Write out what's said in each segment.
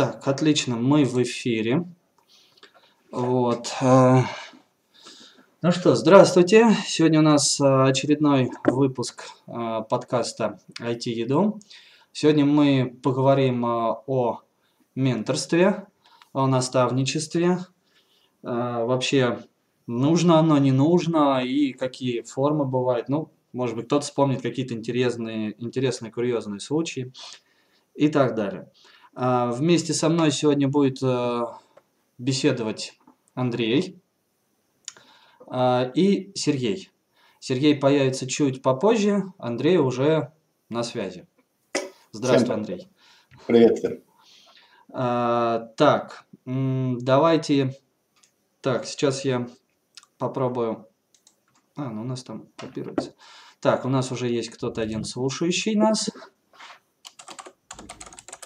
Так, отлично, мы в эфире. Вот. э, Ну что, здравствуйте. Сегодня у нас э, очередной выпуск э, подкаста IT Еду. Сегодня мы поговорим о менторстве, о наставничестве. Вообще, нужно оно, не нужно, и какие формы бывают. Ну, может быть, кто-то вспомнит какие-то интересные, интересные, курьезные случаи и так далее. А, Вместе со мной сегодня будет э, беседовать Андрей а, и Сергей. Сергей появится чуть попозже, Андрей уже на связи. Здравствуй, Андрей. Привет. А, Так, давайте... Так, сейчас я попробую... А, ну у нас там копируется. Так, у нас уже есть кто-то один слушающий нас.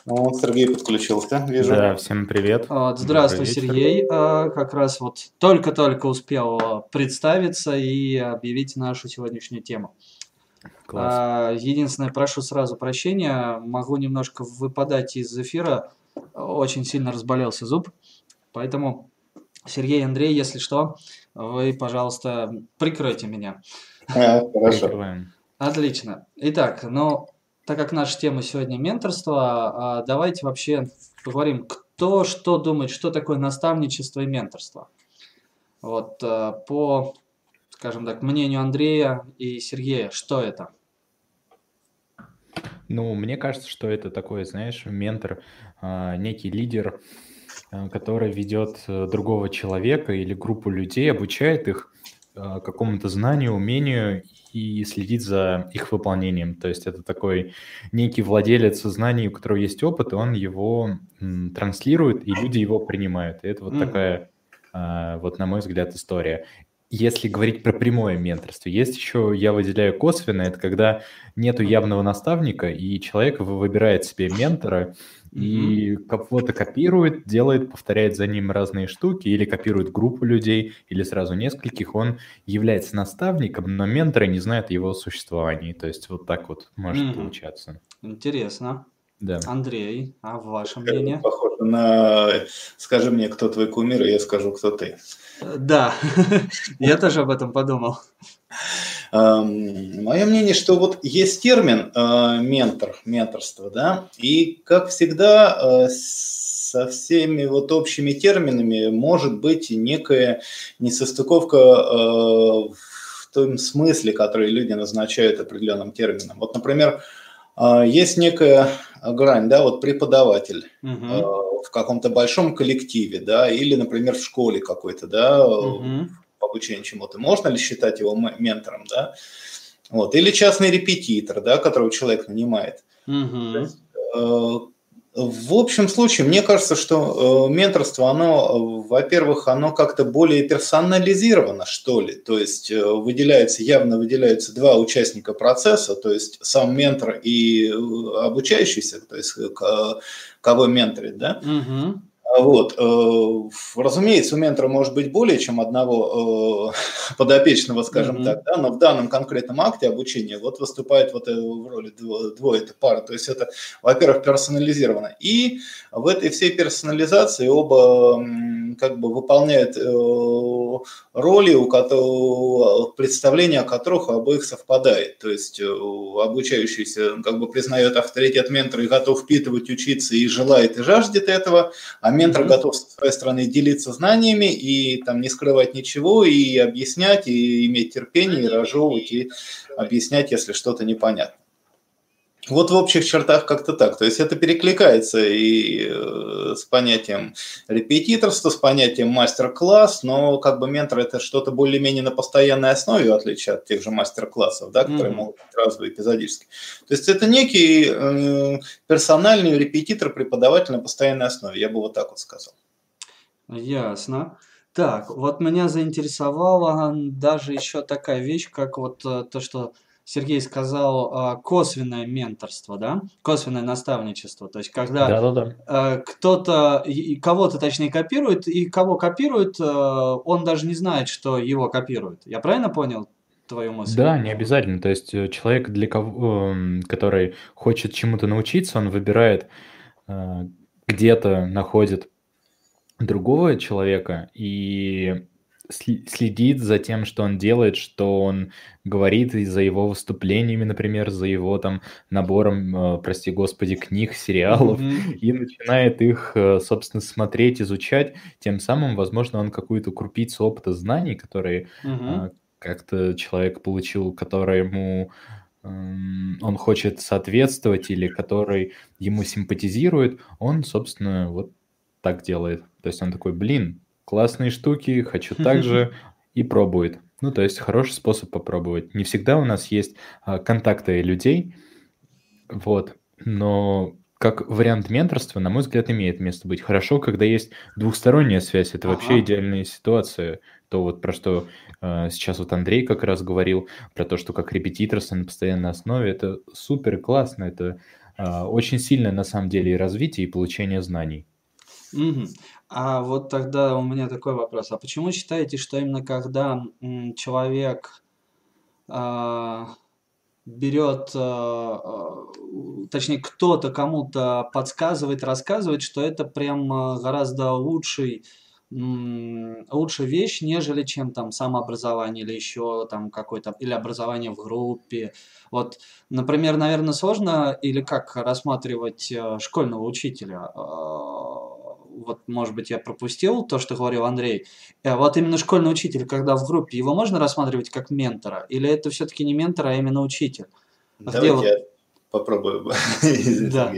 Ну, Сергей подключился, вижу. Да, всем привет. Вот, здравствуй, Добрый вечер. Сергей. А, Как раз вот только-только успел а, представиться и объявить нашу сегодняшнюю тему. Класс. А, Единственное, прошу сразу прощения, могу немножко выпадать из эфира. Очень сильно разболелся зуб. Поэтому, Сергей и Андрей, если что, вы, пожалуйста, прикройте меня. А, хорошо. Отлично. Итак, ну, так как наша тема сегодня менторство, а, давайте вообще поговорим, кто что думает, что такое наставничество и менторство. Вот а, по, скажем так, мнению Андрея и Сергея, что это? Ну, мне кажется, что это такой, знаешь, ментор, а, некий лидер, а, который ведет э, другого человека или группу людей, обучает их какому-то знанию, умению и следит за их выполнением. То есть это такой некий владелец знаний, у которого есть опыт, и он его транслирует, и люди его принимают. И это вот Мгм. такая, а, вот на мой взгляд, история. Если говорить про прямое менторство, есть еще, я выделяю косвенное, это когда нету явного наставника, и человек вы- выбирает себе ментора, и кого-то копирует, делает, повторяет за ним разные штуки, или копирует группу людей, или сразу нескольких, он является наставником, но менторы не знают о его существовании. То есть вот так вот может Мгм. получаться. Интересно. Да. Андрей, а ваше Это мнение? похоже на «Скажи мне, кто твой кумир, и я скажу, кто ты». Э, Да, я тоже об этом подумал. Эм, Мое мнение, что вот есть термин э, ментор, менторство, да, и как всегда э, со всеми вот общими терминами может быть некая несостыковка э, в том смысле, который люди назначают определенным термином. Вот, например, есть некая грань, да, вот преподаватель Мгм, в каком-то большом коллективе, да, или, например, в школе какой-то, да, по обучению чему-то, можно ли считать его ментором, да? Вот. Или частный репетитор, да, которого человек нанимает. Э, В общем случае, мне кажется, что э, менторство, оно, э, во-первых, оно как-то более персонализировано, что ли. То есть э, выделяется, явно выделяются два участника процесса, то есть сам ментор и э, обучающийся, то есть кого менторит, да. Мгм. А Вот. э, Разумеется, у ментора может быть более чем одного э, подопечного, скажем Мгм. так, да, но в данном конкретном акте обучения вот выступает вот э, в роли дво- двое, это пара. То есть это, во-первых, персонализировано. И в этой всей персонализации оба как бы выполняют роли, у которых, представления о которых у обоих совпадает. То есть обучающийся как бы признает авторитет ментора и готов впитывать, учиться и желает и жаждет этого, а ментор готов со своей стороны делиться знаниями и там не скрывать ничего, и объяснять, и иметь терпение, и разжевывать, и объяснять, если что-то непонятно. Вот в общих чертах как-то так. То есть это перекликается и э, с понятием репетиторства, с понятием мастер-класс, но как бы ментор это что-то более-менее на постоянной основе, в отличие от тех же мастер-классов, да, которые Мгм. могут быть разовые эпизодически. То есть это некий э, персональный репетитор, преподаватель на постоянной основе, я бы вот так вот сказал. Ясно. Так, вот меня заинтересовала даже еще такая вещь, как вот э, то, что Сергей сказал, а, косвенное менторство, да? Косвенное наставничество. То есть, когда Да-да-да. э, кто-то, и- и кого-то точнее копирует, и кого копирует, э, он даже не знает, что его копируют. Я правильно понял твою мысль? Да, не обязательно. То есть э, человек, для кого, эм, который хочет чему-то научиться, он выбирает э, где-то находит другого человека и следит за тем, что он делает, что он говорит, и за его выступлениями, например, за его там набором, э, прости господи, книг, сериалов, mm-hmm. и начинает их, э, собственно, смотреть, изучать. Тем самым, возможно, он какую-то крупицу опыта знаний, которые mm-hmm. как-то человек получил, которому эм, он хочет соответствовать или который ему симпатизирует, он, собственно, вот так делает. То есть он такой, блин, классные штуки, хочу так же, и пробует. Ну, то есть хороший способ попробовать. Не всегда у нас есть а, контакты людей, вот, но как вариант менторства, на мой взгляд, имеет место быть. Хорошо, когда есть двухсторонняя связь, это ага. вообще идеальная ситуация. То вот про что э, сейчас вот Андрей как раз говорил, про то, что как репетиторство на постоянной основе, это супер классно, это э, очень сильное на самом деле и развитие, и получение знаний. Угу. А вот тогда у меня такой вопрос. А почему считаете, что именно когда человек а, берет, а, точнее кто-то кому-то подсказывает, рассказывает, что это прям а, гораздо лучший лучшая вещь, нежели чем там самообразование или еще там какое-то, или образование в группе. Вот, например, наверное, сложно или как рассматривать э, школьного учителя вот, может быть, я пропустил то, что говорил Андрей. Э, вот именно школьный учитель, когда в группе, его можно рассматривать как ментора? Или это все-таки не ментор, а именно учитель? Давайте вот... я попробую. Да.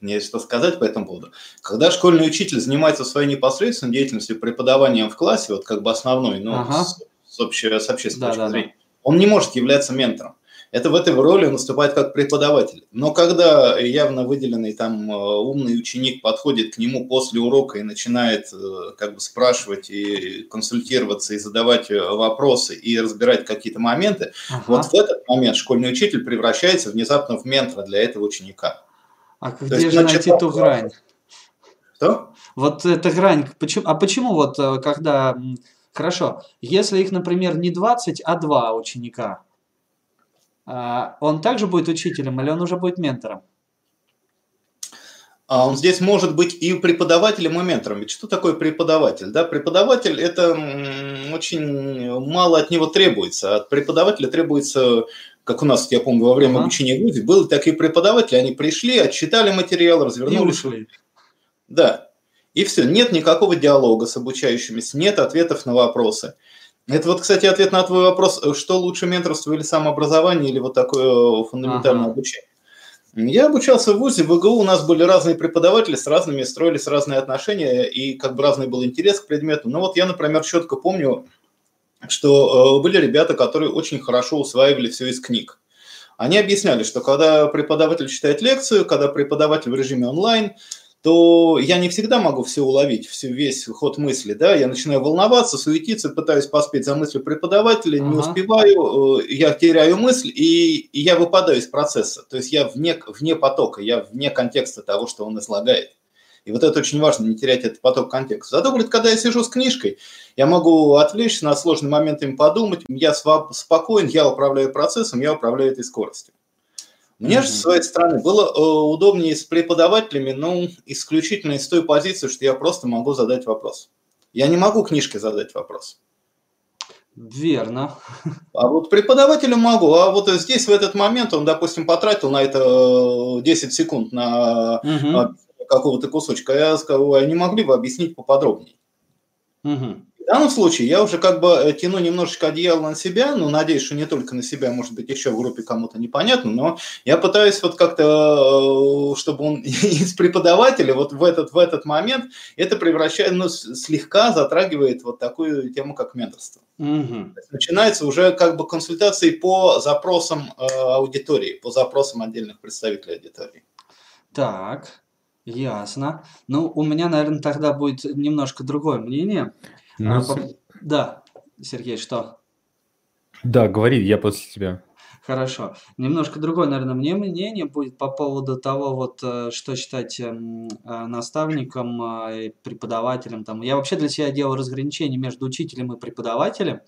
Мне что сказать по этому поводу. Когда школьный учитель занимается своей непосредственной деятельностью преподаванием в классе, вот как бы основной, ну, ага. с, с, общей, с общественной да, точки да, зрения, да. он не может являться ментором это в этой роли он выступает как преподаватель. Но когда явно выделенный там э, умный ученик подходит к нему после урока и начинает э, как бы спрашивать и консультироваться и задавать э, вопросы и разбирать какие-то моменты, ага. вот в этот момент школьный учитель превращается внезапно в ментора для этого ученика. А где есть, же найти ту грань? Что? Вот эта грань. Почему, а почему вот когда... Хорошо, если их, например, не 20, а 2 ученика, он также будет учителем или он уже будет ментором? А он здесь может быть и преподавателем, и ментором. Ведь что такое преподаватель? Да, преподаватель – это очень мало от него требуется. От преподавателя требуется, как у нас, я помню, во время ага. обучения в ВУЗе, были такие преподаватели, они пришли, отчитали материал, развернули. И ушли. Да. И все, нет никакого диалога с обучающимися, нет ответов на вопросы. Это вот, кстати, ответ на твой вопрос, что лучше менторство или самообразование, или вот такое фундаментальное ага. обучение. Я обучался в ВУЗе, в ИГУ у нас были разные преподаватели, с разными строились разные отношения, и как бы разный был интерес к предмету. Но вот я, например, четко помню, что э, были ребята, которые очень хорошо усваивали все из книг. Они объясняли, что когда преподаватель читает лекцию, когда преподаватель в режиме онлайн, то я не всегда могу все уловить, всю, весь ход мысли, да, я начинаю волноваться, суетиться, пытаюсь поспеть за мыслью преподавателя, ага. не успеваю, э, я теряю мысль, и, и я выпадаю из процесса, то есть я вне, вне потока, я вне контекста того, что он излагает. И вот это очень важно, не терять этот поток контекста. Зато, говорит, когда я сижу с книжкой, я могу отвлечься на сложные моментами подумать, я спокоен, я управляю процессом, я управляю этой скоростью. Мне же, с своей стороны, было э, удобнее с преподавателями, ну, исключительно из той позиции, что я просто могу задать вопрос. Я не могу книжке задать вопрос. Верно. А вот преподавателю могу. А вот здесь в этот момент он, допустим, потратил на это 10 э, секунд на угу. какого-то кусочка. Я сказал, а не могли бы объяснить поподробнее? Угу. В данном случае я уже как бы э, тяну немножечко одеяло на себя, ну, надеюсь, что не только на себя, может быть, еще в группе кому-то непонятно, но я пытаюсь вот как-то, э, чтобы он из преподавателя вот в этот, в этот момент это превращает, ну, слегка затрагивает вот такую тему, как менторство. Угу. Начинается уже как бы консультации по запросам э, аудитории, по запросам отдельных представителей аудитории. Так, ясно. Ну, у меня, наверное, тогда будет немножко другое мнение. Ну, а, по... Да, Сергей, что? Да, говори, я после тебя. Хорошо. Немножко другое, наверное, мне мнение будет по поводу того, вот, э, что считать эм, э, наставником э, и преподавателем. Там. Я вообще для себя делаю разграничение между учителем и преподавателем.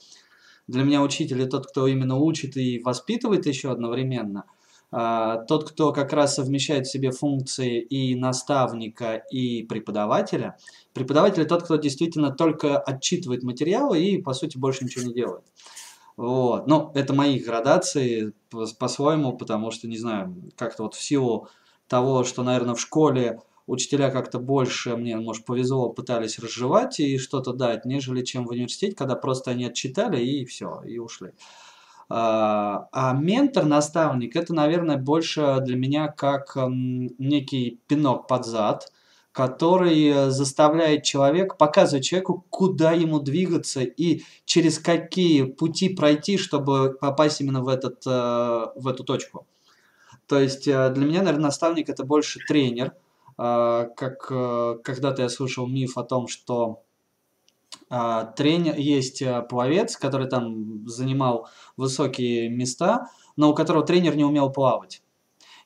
Для меня учитель – это тот, кто именно учит и воспитывает еще одновременно. А, тот, кто как раз совмещает в себе функции и наставника, и преподавателя. Преподаватель тот, кто действительно только отчитывает материалы и, по сути, больше ничего не делает. Вот. Ну, это мои градации по-своему, потому что, не знаю, как-то вот в силу того, что, наверное, в школе учителя как-то больше, мне, может, повезло, пытались разжевать и что-то дать, нежели чем в университете, когда просто они отчитали и все, и ушли. А, а ментор, наставник, это, наверное, больше для меня как некий пинок под зад, который заставляет человека, показывает человеку, куда ему двигаться и через какие пути пройти, чтобы попасть именно в, этот, э, в эту точку. То есть э, для меня, наверное, наставник это больше тренер. А, как э, когда-то я слышал миф о том, что а, тренер, есть э, пловец, который там занимал высокие места, но у которого тренер не умел плавать.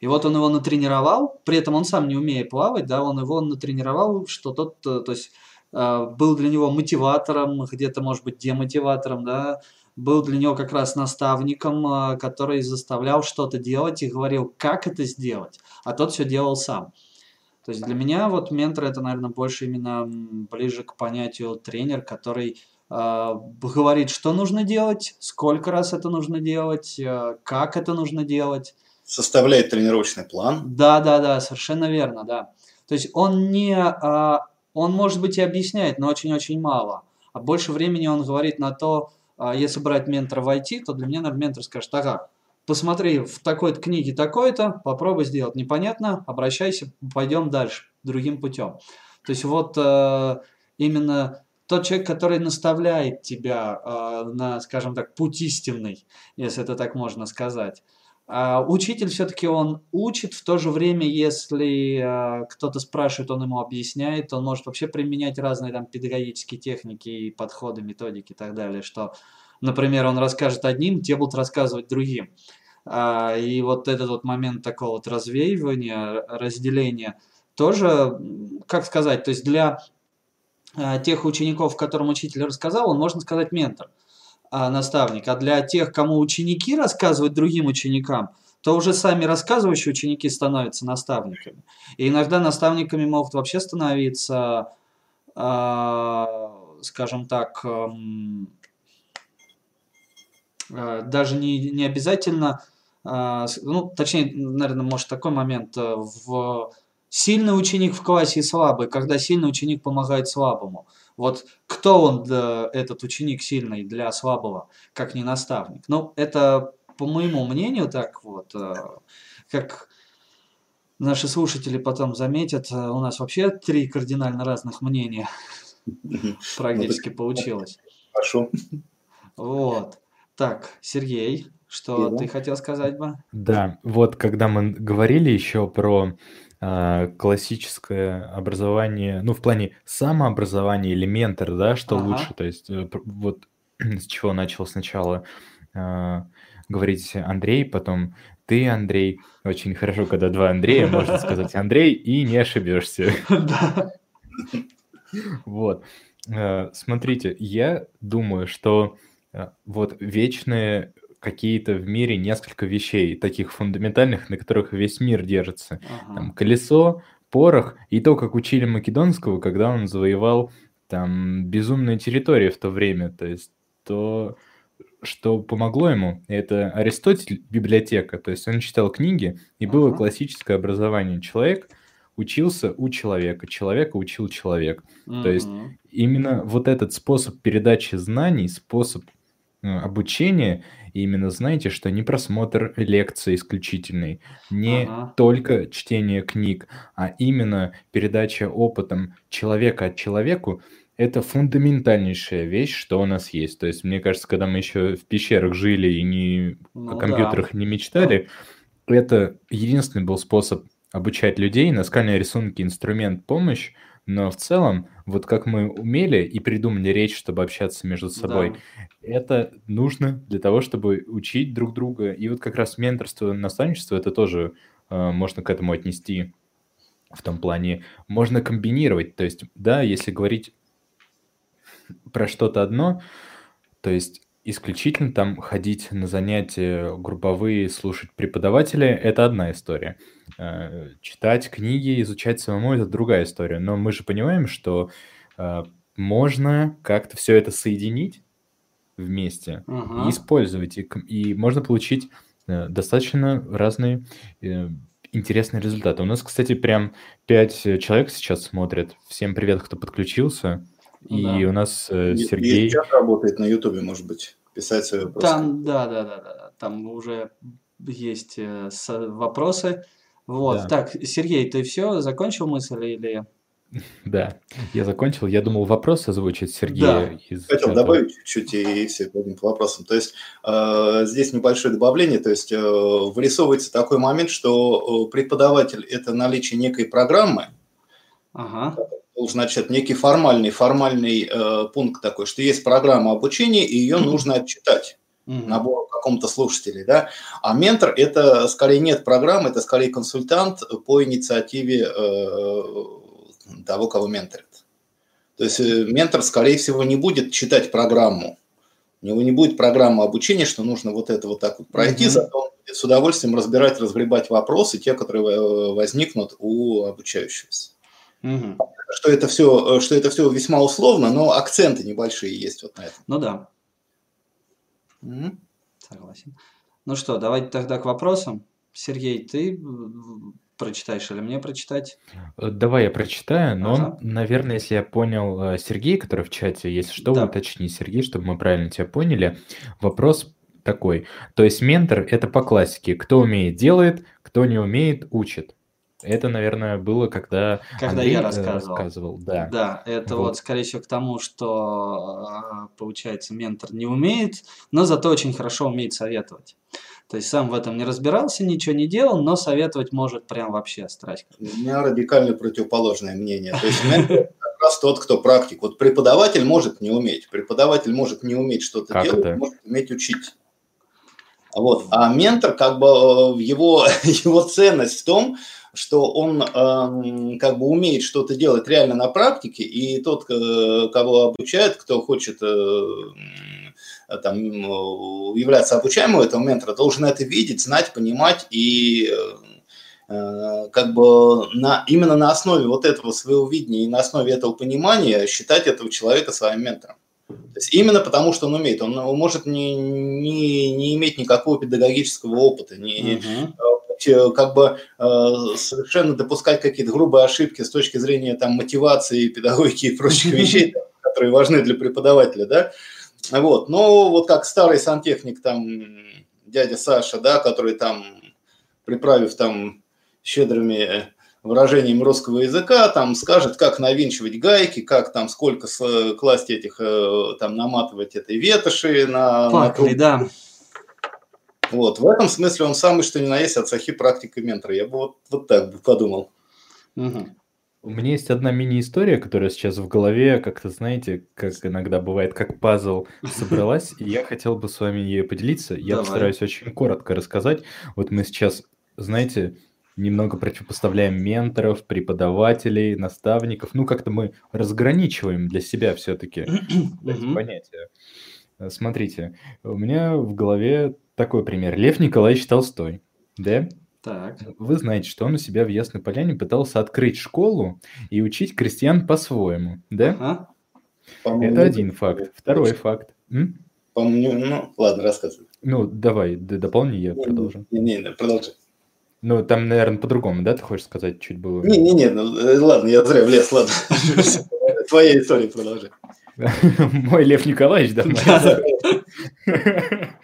И вот он его натренировал, при этом он сам не умея плавать, да, он его натренировал, что тот, э, то есть э, был для него мотиватором, где-то, может быть, демотиватором, да, был для него как раз наставником, который заставлял что-то делать и говорил, как это сделать, а тот все делал сам. То есть для меня вот ментор это, наверное, больше именно ближе к понятию тренер, который э, говорит, что нужно делать, сколько раз это нужно делать, э, как это нужно делать. Составляет тренировочный план. Да, да, да, совершенно верно, да. То есть он не, э, он может быть и объясняет, но очень-очень мало. А больше времени он говорит на то, э, если брать ментора в IT, то для меня, наверное, ментор скажет, ага, посмотри в такой-то книге такой-то, попробуй сделать. Непонятно, обращайся, пойдем дальше, другим путем. То есть вот э, именно тот человек, который наставляет тебя э, на, скажем так, путь истинный, если это так можно сказать. А учитель все-таки он учит, в то же время, если э, кто-то спрашивает, он ему объясняет, он может вообще применять разные там педагогические техники, подходы, методики и так далее, что например, он расскажет одним, те будут рассказывать другим. А, и вот этот вот момент такого вот развеивания, разделения, тоже, как сказать, то есть для а, тех учеников, которым учитель рассказал, он, можно сказать, ментор, а, наставник. А для тех, кому ученики рассказывают другим ученикам, то уже сами рассказывающие ученики становятся наставниками. И иногда наставниками могут вообще становиться, скажем так, Э, даже не, не обязательно, э, ну, точнее, наверное, может такой момент, э, в сильный ученик в классе и слабый, когда сильный ученик помогает слабому. Вот кто он, этот ученик сильный для слабого, как не наставник? Ну, это, по моему мнению, так вот, как наши слушатели потом заметят, у нас вообще три кардинально разных мнения практически получилось. Хорошо. Вот. Так, Сергей, что да. ты хотел сказать бы? Да, вот когда мы говорили еще про э, классическое образование, ну, в плане самообразования или ментор, да, что ага. лучше, то есть э, вот с чего начал сначала э, говорить Андрей, потом ты, Андрей. Очень хорошо, когда два Андрея, можно сказать Андрей, и не ошибешься. Да. Вот. Э, смотрите, я думаю, что Э, вот вечные какие-то в мире несколько вещей, таких фундаментальных, на которых весь мир держится. Ага. Там колесо, порох и то, как учили Македонского, когда он завоевал там безумные территории в то время. То есть то, что помогло ему, это Аристотель, библиотека. То есть он читал книги, и было ага. классическое образование. Человек учился у человека, человека учил человек. Ага. То есть именно вот этот способ передачи знаний, способ Э, обучение, и именно знаете, что не просмотр лекции исключительный, не ага. только чтение книг, а именно передача опытом человека от человеку, это фундаментальнейшая вещь, что у нас есть. То есть, мне кажется, когда мы еще в пещерах жили и не, ну, о компьютерах да. не мечтали, это единственный был способ обучать людей. Наскальные рисунки, инструмент, помощь, но в целом, вот как мы умели и придумали речь, чтобы общаться между собой, да. это нужно для того, чтобы учить друг друга. И вот как раз менторство, наставничество, это тоже э, можно к этому отнести в том плане. Можно комбинировать, то есть, да, если говорить про что-то одно, то есть исключительно там ходить на занятия групповые, слушать преподавателя– это одна история. Э, читать книги, изучать самому– это другая история. Но мы же понимаем, что э, можно как-то все это соединить вместе Ага. и использовать. И, и можно получить э, достаточно разные интересные результаты. У нас, кстати, прям пять человек сейчас смотрят. Всем привет, кто подключился. Ну И да. у нас э, Сергей... Есть чат работает на Ютубе, может быть, писать свои вопросы. Там, да, да, да, да, да, там уже есть э, с- вопросы. Вот, Да. так, Сергей, ты все закончил мысль или? Да, я закончил. Я думал вопрос озвучить Да. Сергея из Хотел чата. добавить чуть-чуть и все пойдем по вопросам. То есть э, здесь небольшое добавление, то есть э, вырисовывается такой момент, что э, преподаватель – это наличие некой программы, Ага. Значит, некий формальный, формальный э, пункт такой, что есть программа обучения, и ее нужно отчитать Мгм. набору какому-то слушателей, да, а ментор – это скорее нет программы, это скорее консультант по инициативе э, того, кого менторит. То есть э, ментор, скорее всего, не будет читать программу, у него не будет программы обучения, что нужно вот это вот так вот пройти, Мгм. зато он будет с удовольствием разбирать, разгребать вопросы, те, которые э, возникнут у обучающегося. Мгм. Что это все, что это все весьма условно, но акценты небольшие есть вот на этом. Ну да, Мгм. согласен. Ну что, давайте тогда к вопросам. Сергей, ты м, прочитаешь или мне прочитать? Э, Давай я прочитаю, но, Ага. наверное, если я понял э, Сергей, который в чате, если что, Да. уточни, Сергей, чтобы мы правильно тебя поняли. Вопрос такой. То есть ментор – это по классике. Кто умеет – делает, кто не умеет – учит. Это, наверное, было, когда, Когда Андрей я э, рассказывал. рассказывал. Да. Да, это Вот. вот. скорее всего, к тому, что, а, получается, ментор не умеет, но зато очень хорошо умеет советовать. То есть сам в этом не разбирался, ничего не делал, но советовать может прям вообще страсть. У меня радикально противоположное мнение. То есть ментор как раз тот, кто практик. Вот преподаватель может не уметь. Преподаватель может не уметь что-то Как делать, это? может уметь учить. Вот. А ментор, как бы э, его, его ценность в том, что он эм, как бы умеет что-то делать реально на практике, и тот, э, кого обучает, кто хочет э, там, э, являться обучаемым у этого ментора, должен это видеть, знать, понимать и э, э, как бы на, именно на основе вот этого своего видения и на основе этого понимания считать этого человека своим ментором. То есть именно потому, что он умеет. Он э, может не, не, не иметь никакого педагогического опыта, не, Мгм. Э, как бы э, совершенно допускать какие-то грубые ошибки с точки зрения там мотивации, педагогики и прочих вещей, которые важны для преподавателя, да. Вот. Но вот как старый сантехник там дядя Саша, да, который там приправив там щедрыми выражением русского языка, там скажет, как навинчивать гайки, как там сколько класть этих, э, там наматывать этой ветоши на, на Пакли, труб. да. Вот, в этом смысле он самый, что ни на есть, от сахи практика ментора. Я бы вот, вот так бы подумал. Мгм. У меня есть одна мини-история, которая сейчас в голове, как-то, знаете, как иногда бывает, как пазл собралась, и я хотел бы с вами ею поделиться. Я Давай. постараюсь очень коротко рассказать. Вот мы сейчас, знаете, немного противопоставляем менторов, преподавателей, наставников. Ну, как-то мы разграничиваем для себя все-таки эти понятия. Э, Смотрите, у меня в голове такой пример. Лев Николаевич Толстой, да? Так. Вы знаете, что он у себя в Ясной Поляне пытался открыть школу и учить крестьян по-своему, да? Ага. По-моему, Это один факт. Второй факт. М? по-моему, ну, ладно, рассказывай. Ну, давай, д- дополни, я продолжу. Не-не, продолжи. Ну, там, наверное, по-другому, да, ты хочешь сказать, чуть было? Не-не-не, ну, э, ладно, я зря влез, ладно. Твоя история продолжи. Мой Лев Николаевич, да?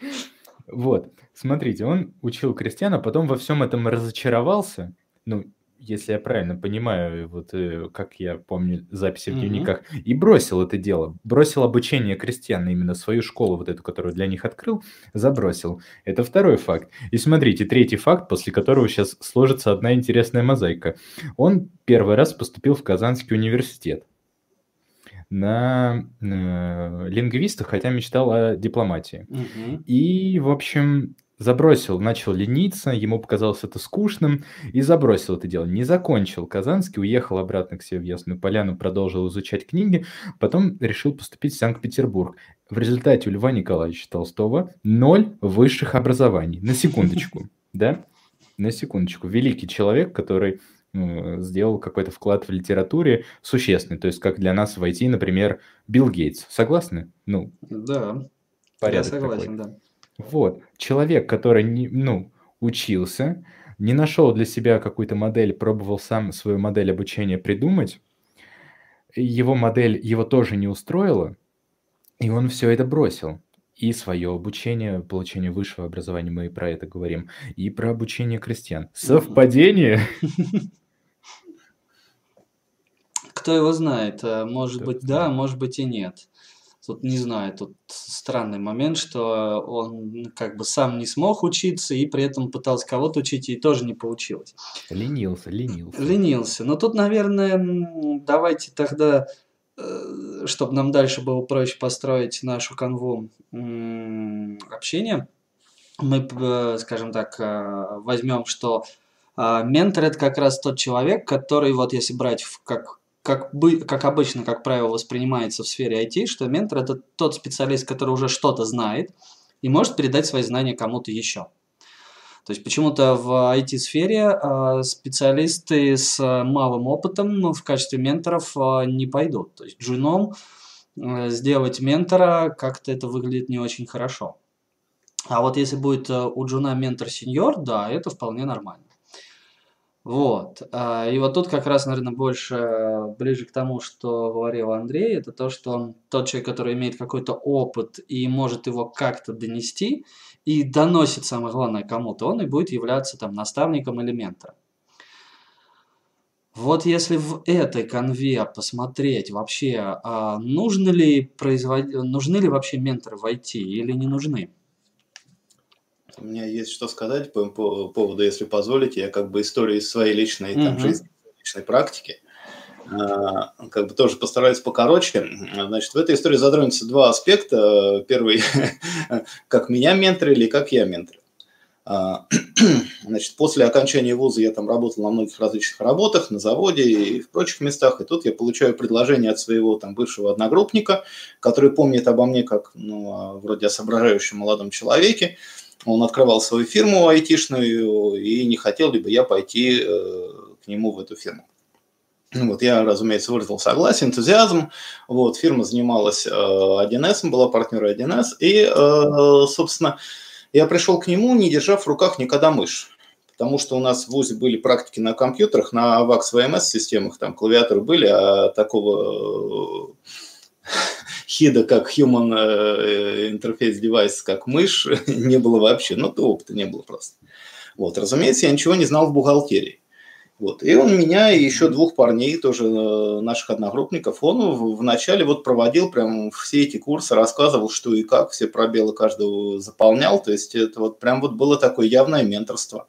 Вот, смотрите, он учил крестьян, а потом во всем этом разочаровался. Ну, если я правильно понимаю, вот э, как я помню записи в дневниках, и бросил это дело. Бросил обучение крестьян, именно свою школу, вот эту, которую для них открыл, забросил. Это второй факт. И смотрите, третий факт, после которого сейчас сложится одна интересная мозаика. Он первый раз поступил в Казанский университет на э, лингвиста, хотя мечтал о дипломатии. Мгм. И, в общем, забросил, начал лениться, ему показалось это скучным и забросил это дело. Не закончил Казанский, уехал обратно к себе в Ясную Поляну, продолжил изучать книги, потом решил поступить в Санкт-Петербург. В результате у Льва Николаевича Толстого ноль высших образований. На секундочку, да? На секундочку. Великий человек, который сделал какой-то вклад в литературе существенный. То есть, как для нас в IT, например, Билл Гейтс. Согласны? Ну, да. Порядок Я согласен, такой. да. Вот. Человек, который, не, ну, учился, не нашел для себя какую-то модель, пробовал сам свою модель обучения придумать, его модель его тоже не устроила, и он все это бросил. И свое обучение, получение высшего образования, мы и про это говорим, и про обучение крестьян. Совпадение? Кто его знает? э, Может Кто быть, знает. да, может быть и нет. Тут не знаю, тут странный момент, что он как бы сам не смог учиться и при этом пытался кого-то учить, и тоже не получилось. Ленился, ленился. Ленился. Но тут, наверное, давайте тогда, чтобы нам дальше было проще построить нашу канву общения, мы, п- скажем так, э, возьмем, что ментор это как раз тот человек, который, вот если брать в- как, как, бы, как обычно, как правило, воспринимается в сфере IT, что ментор это тот специалист, который уже что-то знает и может передать свои знания кому-то еще. То есть почему-то в IT-сфере э, специалисты с э, малым опытом ну, в качестве менторов э, не пойдут. То есть джуном э, сделать ментора как-то это выглядит не очень хорошо. А вот если будет э, у джуна ментор-сеньор, да, это вполне нормально. Вот. а, И вот тут как раз, наверное, больше э, ближе к тому, что говорил Андрей, это то, что тот человек, который имеет какой-то опыт и может его как-то донести, и доносит, самое главное, кому-то, он и будет являться там наставником или ментором. Вот если в этой конве посмотреть вообще, а, нужно ли производ... нужны ли вообще менторы в IT или не нужны? У меня есть что сказать по по поводу, если позволите, я как бы историю из своей личной там, Мгм. жизни, личной практики, а, как бы тоже постараюсь покороче. Значит, в этой истории затронутся два аспекта. Первый, как меня менторили и как я менторил. А, Значит, после окончания вуза я там работал на многих различных работах, на заводе и в прочих местах, и тут я получаю предложение от своего там бывшего одногруппника, который помнит обо мне как, ну, вроде о соображающем молодом человеке, он открывал свою фирму айтишную, и не хотел ли бы я пойти э, к нему в эту фирму. Ну Вот, я, разумеется, выразил согласие, энтузиазм. Вот, фирма занималась э, 1С, была партнером 1С, и, э, собственно, я пришел к нему, не держав в руках никогда мышь. Потому что у нас в ВУЗе были практики на компьютерах, на VAX VMS системах, там клавиатуры были, а такого э, хида, как Human э, Interface Device, как мышь, не было вообще. Ну, то опыта не было просто. Вот, разумеется, я ничего не знал в бухгалтерии. Вот. И он меня и еще двух парней, тоже э, наших одногруппников, он вначале вот проводил прям все эти курсы, рассказывал, что и как, все пробелы каждого заполнял. То есть это вот прям вот было такое явное менторство.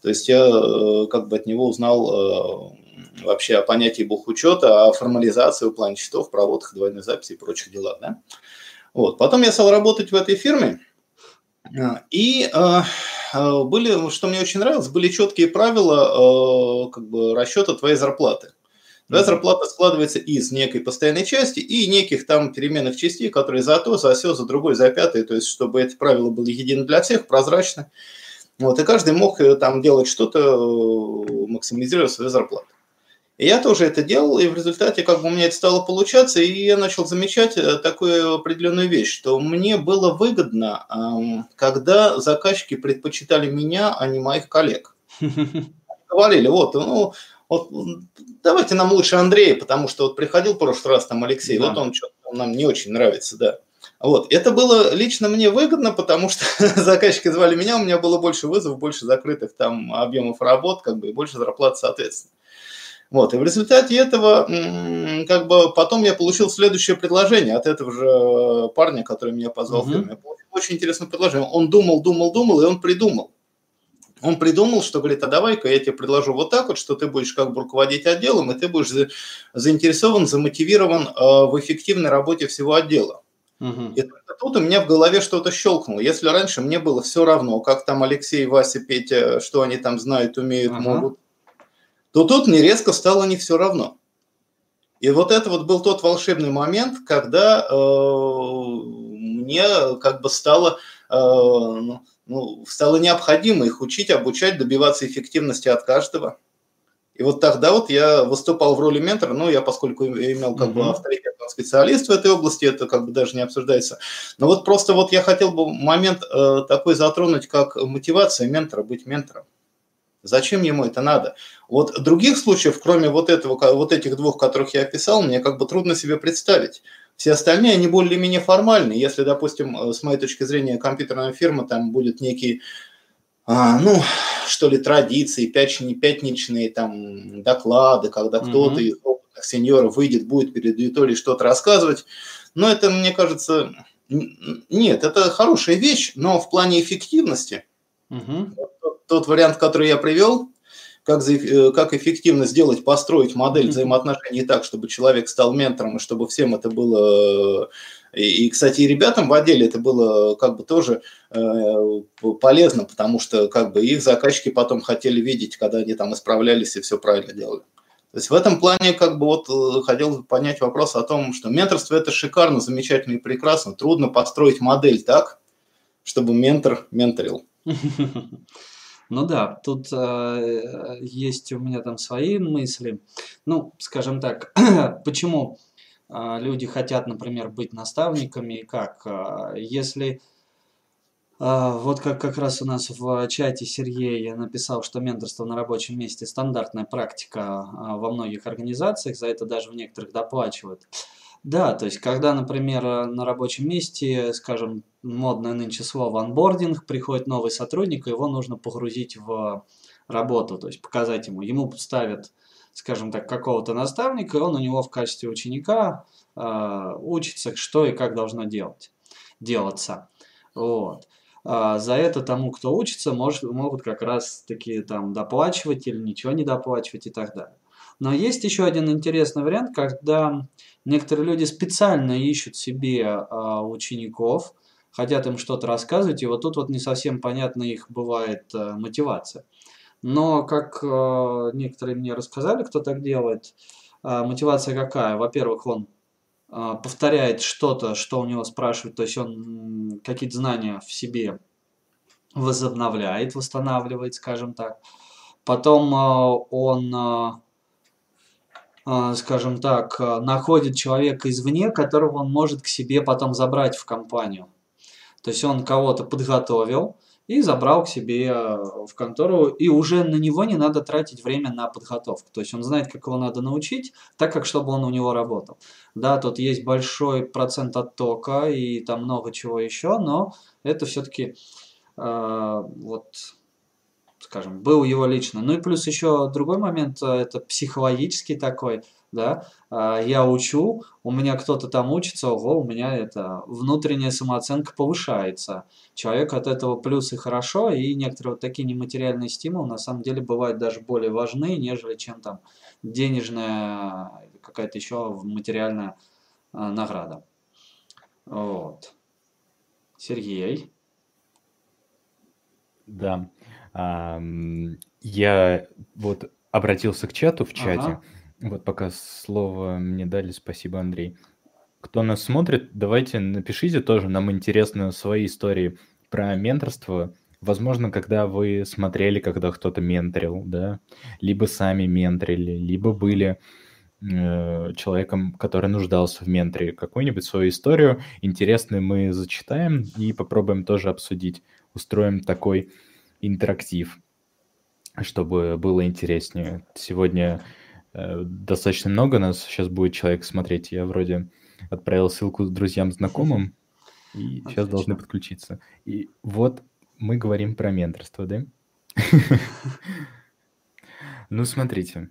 То есть я э, как бы от него узнал э, вообще о понятии бухучета, о формализации в плане счетов, проводах двойной записи и прочих делах. Да? Вот. Потом я стал работать в этой фирме, а, и э, были, что мне очень нравилось, были четкие правила э, как бы расчета твоей зарплаты. Твоя зарплата складывается из некой постоянной части и неких там переменных частей, которые за то, за все, за другой, за пятое, то есть чтобы это правило было едино для всех, прозрачно. Вот, и каждый мог э, там делать что-то, э, максимизируя свою зарплату. И я тоже это делал, и в результате как бы у меня это стало получаться, и я начал замечать э, такую определенную вещь, что мне было выгодно, когда заказчики предпочитали меня, а не моих коллег. Говорили, вот, ну, вот, давайте нам лучше Андрея, потому что вот приходил в прошлый раз там Алексей, Да. вот он что-то нам не очень нравится, да. Вот, это было лично мне выгодно, потому что заказчики звали меня, у меня было больше вызовов, больше закрытых там объемов работ, как бы, и больше зарплат соответственно. Вот, и в результате этого, как бы, потом я получил следующее предложение от этого же парня, который меня позвал в фирму. Я получил очень интересное предложение. Он думал, думал, думал, и он придумал. Он придумал, что говорит, а давай-ка я тебе предложу вот так вот, что ты будешь как бы руководить отделом, и ты будешь за- заинтересован, замотивирован э, в эффективной работе всего отдела. Угу. И тут у меня в голове что-то щелкнуло. Если раньше мне было все равно, как там Алексей, Вася, Петя, что они там знают, умеют, ага. могут, то тут мне резко стало не все равно. И вот это вот был тот волшебный момент, когда э, мне как бы стало, э, ну, ну, стало необходимо их учить, обучать, добиваться эффективности от каждого. И вот тогда вот я выступал в роли ментора, ну, я поскольку имел как mm-hmm. бы авторитет специалист в этой области, это как бы даже не обсуждается. Но вот просто вот я хотел бы момент э, такой затронуть, как мотивация ментора быть ментором. Зачем ему это надо? Вот других случаев, кроме вот этого, вот этих двух, которых я описал, мне как бы трудно себе представить. Все остальные, они более-менее формальны. Если, допустим, э, с моей точки зрения, компьютерная фирма, там будет некий а, ну, что ли, традиции, пятничные, пятничные там доклады, когда mm-hmm. кто-то из опытных сеньоров выйдет, будет перед аудиторией что-то рассказывать. Но это, мне кажется, нет, это хорошая вещь, но в плане эффективности, mm-hmm. тот, тот вариант, который я привел, как, э, как эффективно сделать, построить модель взаимоотношений так, чтобы человек стал ментором, и чтобы всем это было и, и, кстати, и ребятам в отделе это было как бы тоже э, полезно, потому что как бы их заказчики потом хотели видеть, когда они там исправлялись и все правильно делали. То есть в этом плане как бы вот э, хотел понять вопрос о том, что менторство это шикарно, замечательно и прекрасно. Трудно построить модель так, чтобы ментор менторил. Ну да, тут э, есть у меня там свои мысли. Ну, скажем так, почему а, люди хотят, например, быть наставниками, и как? А, если а, вот как, как раз у нас в чате Сергей написал, что менторство на рабочем месте стандартная практика во многих организациях, за это даже в некоторых доплачивают. Да, то есть когда, например, на рабочем месте, скажем, модное нынче слово анбординг, приходит новый сотрудник, его нужно погрузить в работу, то есть показать ему, ему ставят скажем так, какого-то наставника, и он у него в качестве ученика э, учится, что и как должно делать, делаться. Вот. А за это тому, кто учится, может, могут как раз таки там доплачивать или ничего не доплачивать и так далее. Но есть еще один интересный вариант, когда некоторые люди специально ищут себе э, учеников, хотят им что-то рассказывать, и вот тут вот не совсем понятна их бывает э, мотивация. Но, как э, некоторые мне рассказали, кто так делает, э, мотивация какая? Во-первых, он повторяет что-то, что у него спрашивают, то есть он какие-то знания в себе возобновляет, восстанавливает, скажем так. Потом он, скажем так, э, находит человека извне, которого он может к себе потом забрать в компанию. То есть он кого-то подготовил, и забрал к себе э, в контору, и уже на него не надо тратить время на подготовку. То есть он знает, как его надо научить, так как чтобы он у него работал. Да, тут есть большой процент оттока и там много чего еще, но это все-таки э, вот скажем, был его лично. Ну и плюс еще другой момент, э, это психологический такой, да, а, я учу, у меня кто-то там учится, ого, у меня это внутренняя самооценка повышается. Человек от этого плюс и хорошо, и некоторые вот такие нематериальные стимулы на самом деле бывают даже более важны, нежели чем там денежная какая-то еще материальная награда. Вот. Сергей. Да. Я вот обратился к чату в чате. Ага. Вот пока слово мне дали, спасибо, Андрей. Кто нас смотрит, давайте напишите тоже, нам интересны свои истории про менторство. Возможно, когда вы смотрели, когда кто-то менторил, да, либо сами менторили, либо были э, человеком, который нуждался в менторе, какую-нибудь свою историю интересную мы зачитаем и попробуем тоже обсудить. Устроим такой интерактив, чтобы было интереснее. Сегодня э, достаточно много нас сейчас будет человек смотреть. Я вроде отправил ссылку друзьям, знакомым, и Отлично. сейчас должны подключиться. И вот мы говорим про менторство, да? Ну, смотрите.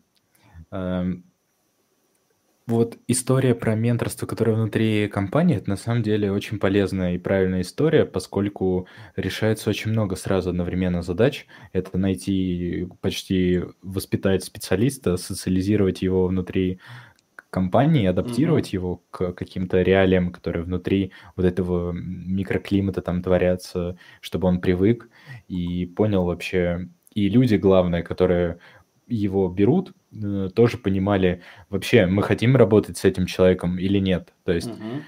Вот история про менторство, которое внутри компании, это на самом деле очень полезная и правильная история, поскольку решается очень много сразу одновременно задач. Это найти, почти воспитать специалиста, социализировать его внутри компании, адаптировать mm-hmm. его к каким-то реалиям, которые внутри вот этого микроклимата там творятся, чтобы он привык и понял вообще. И люди, главное, которые его берут, э, тоже понимали, вообще мы хотим работать с этим человеком или нет. То есть, mm-hmm.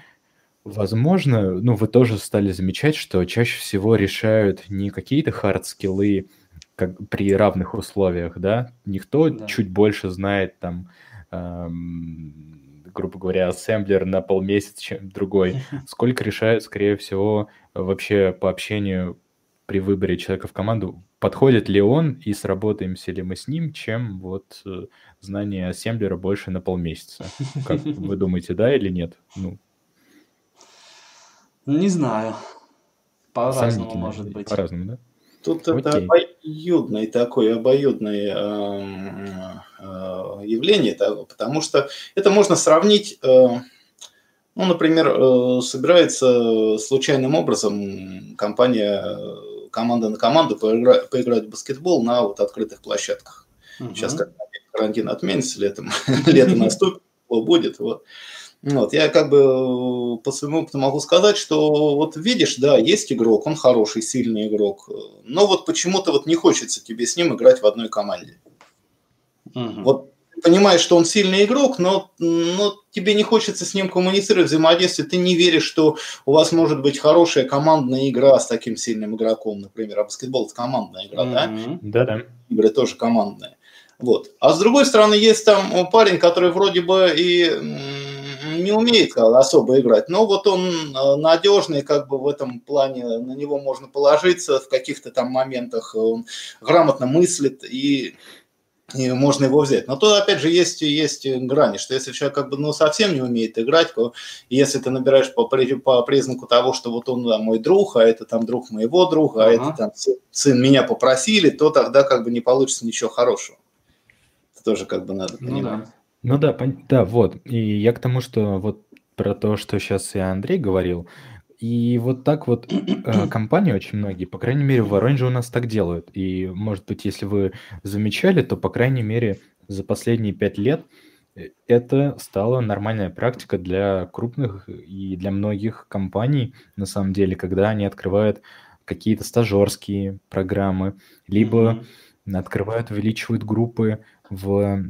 возможно, ну, вы тоже стали замечать, что чаще всего решают не какие-то хард-скиллы, как при равных условиях, да, никто да. чуть больше знает там грубо говоря, ассемблер на полмесяца, чем другой, сколько решает, скорее всего, вообще по общению при выборе человека в команду, подходит ли он и сработаемся ли мы с ним, чем вот э, знание ассемблера больше на полмесяца. Как вы думаете, да или нет? Ну, Не знаю. По-разному может быть. По-разному, да? Тут Окей. это обоюдный э, э, явление, потому что это можно сравнить, э, ну, например, э, собирается случайным образом компания, команда на команду поиграть, поиграть в баскетбол на вот открытых площадках. Угу. Сейчас как карантин отменится, летом, лето наступит, будет, вот. Вот, я как бы по своему опыту могу сказать, что вот видишь, да, есть игрок, он хороший, сильный игрок, но вот почему-то вот не хочется тебе с ним играть в одной команде. Угу. Вот понимаешь, что он сильный игрок, но, но тебе не хочется с ним коммуницировать, взаимодействовать, ты не веришь, что у вас может быть хорошая командная игра с таким сильным игроком, например, а баскетбол – это командная игра, mm-hmm. да? Да-да. Игры тоже командные. Вот. А с другой стороны, есть там парень, который вроде бы и не умеет особо играть, но вот он э, надежный, как бы в этом плане на него можно положиться в каких-то там моментах, он грамотно мыслит и и можно его взять. Но то, опять же, есть, есть грани, что если человек как бы ну, совсем не умеет играть, то если ты набираешь по, по признаку того, что вот он да, мой друг, а это там друг моего друга, а ага. это там сын меня попросили, то тогда как бы не получится ничего хорошего. Это тоже как бы надо понимать. Ну, да. Ну да, пон- да, вот. И я к тому, что вот про то, что сейчас и Андрей говорил, и вот так вот э, компании очень многие, по крайней мере, в Воронеже у нас так делают. И, может быть, если вы замечали, то, по крайней мере, за последние пять лет э, это стала нормальная практика для крупных и для многих компаний, на самом деле, когда они открывают какие-то стажерские программы, либо mm-hmm. открывают, увеличивают группы в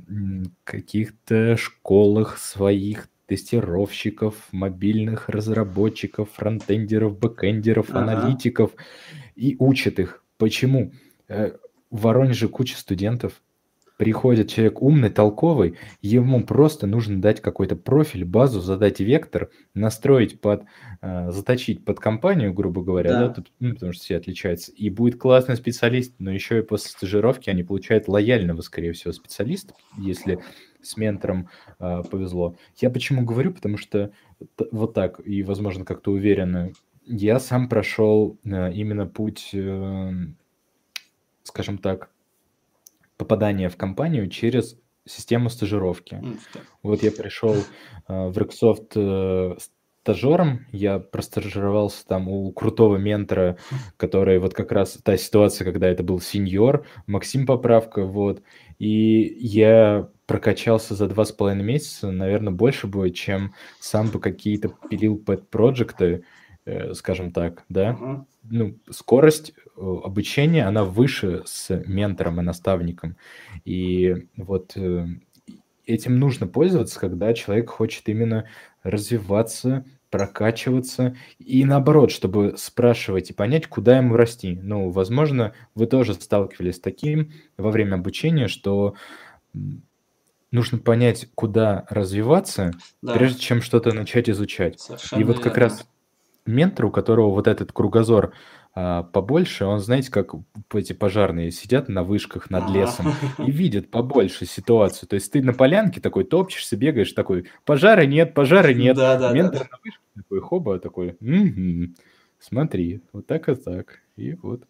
каких-то школах своих тестировщиков, мобильных разработчиков, фронтендеров, бэкендеров, ага. аналитиков и учат их. Почему? Э, в Воронеже куча студентов, приходит человек умный, толковый, ему просто нужно дать какой-то профиль, базу, задать вектор, настроить под, э, заточить под компанию, грубо говоря, да. Да, тут, ну, потому что все отличаются, и будет классный специалист, но еще и после стажировки они получают лояльного, скорее всего, специалиста, если с ментором э, повезло. Я почему говорю, потому что вот так, и, возможно, как-то уверенно, я сам прошел э, именно путь, э, скажем так, попадание в компанию через систему стажировки. Mm, вот я пришел э, в Рексофт э, стажером, я простажировался там у крутого ментора, который вот как раз та ситуация, когда это был сеньор, Максим Поправка, вот, и я прокачался за два с половиной месяца, наверное, больше будет, чем сам бы какие-то пилил пэт-проекты, э, скажем так, да. Uh-huh. Ну, скорость Э, обучение, она выше с ментором и наставником. И вот э, этим нужно пользоваться, когда человек хочет именно развиваться, прокачиваться и наоборот, чтобы спрашивать и понять, куда ему расти. Ну, возможно, вы тоже сталкивались с таким во время обучения, что нужно понять, куда развиваться, да. прежде чем что-то начать изучать. Совершенно и вот как верно. раз ментор, у которого вот этот кругозор а, побольше, он, знаете, как эти пожарные сидят на вышках над лесом и видят побольше ситуацию. То есть ты на полянке такой топчешься, бегаешь, такой, пожара нет, пожара нет. Да, да, Ментор да. на вышке такой, хоба, такой, угу, смотри, вот так и так. И вот.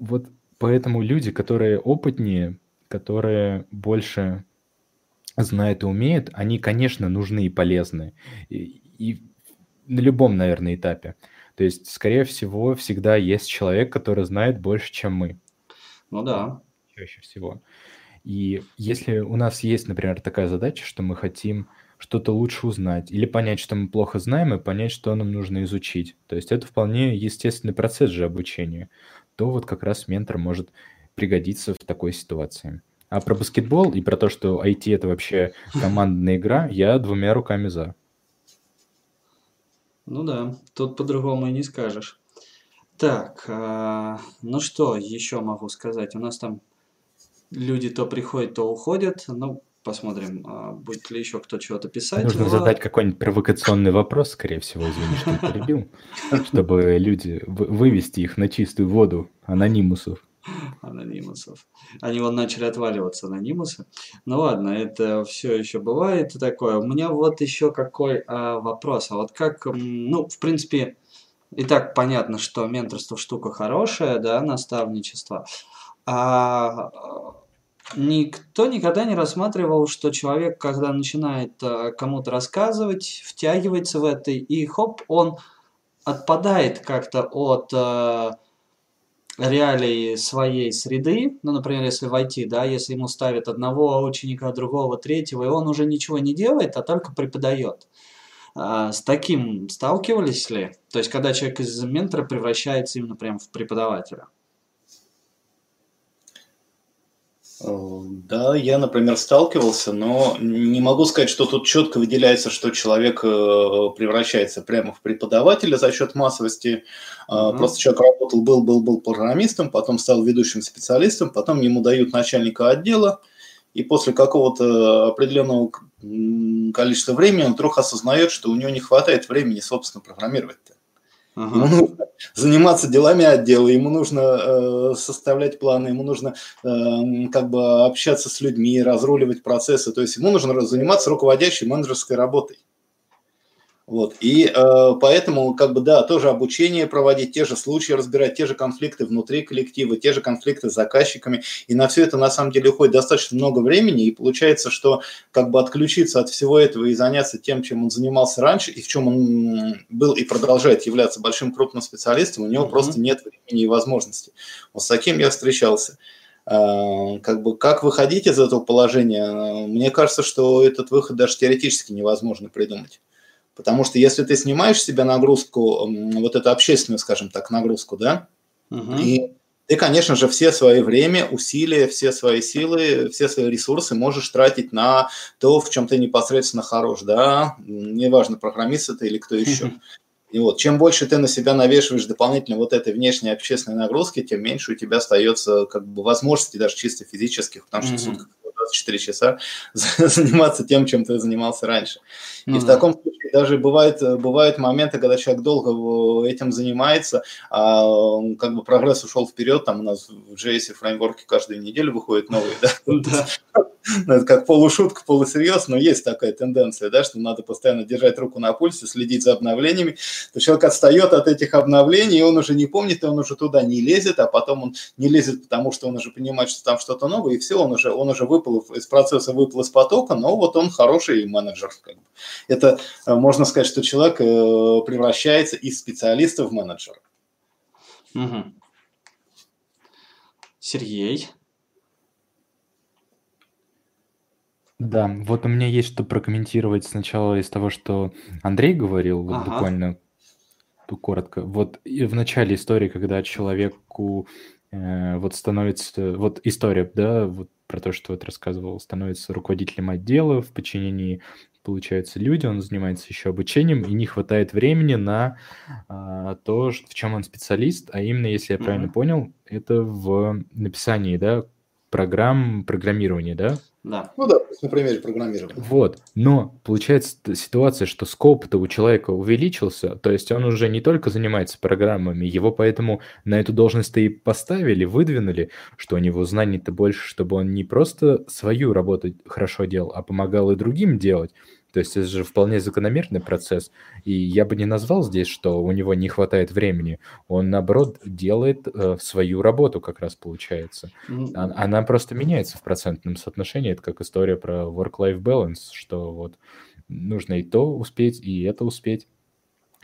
Вот поэтому люди, которые опытнее, которые больше знают и умеют, они, конечно, нужны и полезны. И, и на любом, наверное, этапе. То есть, скорее всего, всегда есть человек, который знает больше, чем мы. Ну да. Чаще всего. И если у нас есть, например, такая задача, что мы хотим что-то лучше узнать или понять, что мы плохо знаем, и понять, что нам нужно изучить. То есть это вполне естественный процесс же обучения. То вот как раз ментор может пригодиться в такой ситуации. А про баскетбол и про то, что IT это вообще командная игра, я двумя руками за. Ну да, тут по-другому и не скажешь. Так, а, ну что еще могу сказать? У нас там люди то приходят, то уходят. Ну, посмотрим, а, будет ли еще кто чего-то писать. Нужно но... задать какой-нибудь провокационный вопрос, скорее всего, извини, что я перебил, чтобы люди, вывести их на чистую воду, анонимусов. Анонимусов. Они вот начали отваливаться, анонимусы. Ну ладно, это все еще бывает такое. У меня вот еще какой а, вопрос. А вот как, ну, в принципе, и так понятно, что менторство штука хорошая, да, наставничество. А никто никогда не рассматривал, что человек, когда начинает э, кому-то рассказывать, втягивается в это, и хоп, он отпадает как-то от реалий своей среды, ну, например, если войти, да, если ему ставят одного ученика, другого, третьего, и он уже ничего не делает, а только преподает. А, с таким сталкивались ли? То есть, когда человек из ментора превращается именно прям в преподавателя? Э, да, я, например, сталкивался, но не могу сказать, что тут четко выделяется, что человек э, превращается прямо в преподавателя за счет массовости. Mm-hmm. Просто человек работал, был, был, был программистом, потом стал ведущим специалистом, потом ему дают начальника отдела, и после какого-то определенного количества времени он вдруг осознает, что у него не хватает времени, собственно, программировать-то. Ему нужно заниматься делами отдела, ему нужно э, составлять планы, ему нужно э, как бы общаться с людьми, разруливать процессы. То есть ему нужно заниматься руководящей менеджерской работой. Вот. И э, поэтому, как бы, да, тоже обучение проводить, те же случаи разбирать, те же конфликты внутри коллектива, те же конфликты с заказчиками. И на все это, на самом деле, уходит достаточно много времени. И получается, что как бы отключиться от всего этого и заняться тем, чем он занимался раньше, и в чем он был и продолжает являться большим крупным специалистом, у него mm-hmm. просто нет времени и возможности. Вот с таким я встречался э, как бы как выходить из этого положения, мне кажется, что этот выход даже теоретически невозможно придумать. Потому что если ты снимаешь себе нагрузку, вот эту общественную, скажем так, нагрузку, да, угу. и ты, конечно же, все свои время, усилия, все свои силы, все свои ресурсы можешь тратить на то, в чем ты непосредственно хорош, да, неважно, программист это или кто еще. И вот, чем больше ты на себя навешиваешь дополнительно вот этой внешней общественной нагрузки, тем меньше у тебя остается как бы возможностей даже чисто физических, потому что mm-hmm. 24 часа заниматься тем, чем ты занимался раньше. Mm-hmm. И в таком случае даже бывают, бывают моменты, когда человек долго этим занимается, а как бы прогресс ушел вперед, там у нас в JS фреймворке каждую неделю выходит новый, да? Ну, это как полушутка, полусерьез, но есть такая тенденция, да, что надо постоянно держать руку на пульсе, следить за обновлениями. То человек отстает от этих обновлений, и он уже не помнит, и он уже туда не лезет, а потом он не лезет, потому что он уже понимает, что там что-то новое, и все, он уже, он уже выпал из процесса, выпал из потока, но вот он хороший менеджер. Как бы. Это э, можно сказать, что человек э, превращается из специалиста в менеджера. Угу. Сергей? Да, вот у меня есть что прокомментировать сначала из того, что Андрей говорил, вот Ага. буквально коротко. Вот и в начале истории, когда человеку э, вот становится, вот история, да, вот про то, что вот рассказывал, становится руководителем отдела, в подчинении получаются люди, он занимается еще обучением, и не хватает времени на а, то, в чем он специалист, а именно, если я правильно Мгм. понял, это в написании, да, программ программирования, да? Да. Ну да, на примере программирования. Вот, но получается ситуация, что скоп-то у человека увеличился, то есть он уже не только занимается программами, его поэтому на эту должность-то и поставили, выдвинули, что у него знаний-то больше, чтобы он не просто свою работу хорошо делал, а помогал и другим делать. То есть это же вполне закономерный процесс. И я бы не назвал здесь, что у него не хватает времени. Он, наоборот, делает э, свою работу как раз получается. Она, она просто меняется в процентном соотношении. Это как история про work-life balance, что вот нужно и то успеть, и это успеть.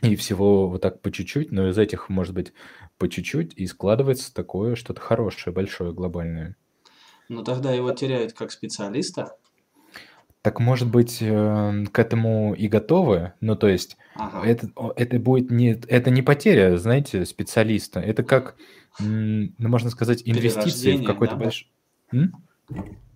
И всего вот так по чуть-чуть, но из этих, может быть, по чуть-чуть, и складывается такое что-то хорошее, большое, глобальное. Ну тогда его теряют как специалиста. Так может быть, э, к этому и готовы? Ну, то есть, Ага. это, это будет не, это не потеря, знаете, специалиста. Это как, ну, можно сказать, инвестиции в какой-то да? большой...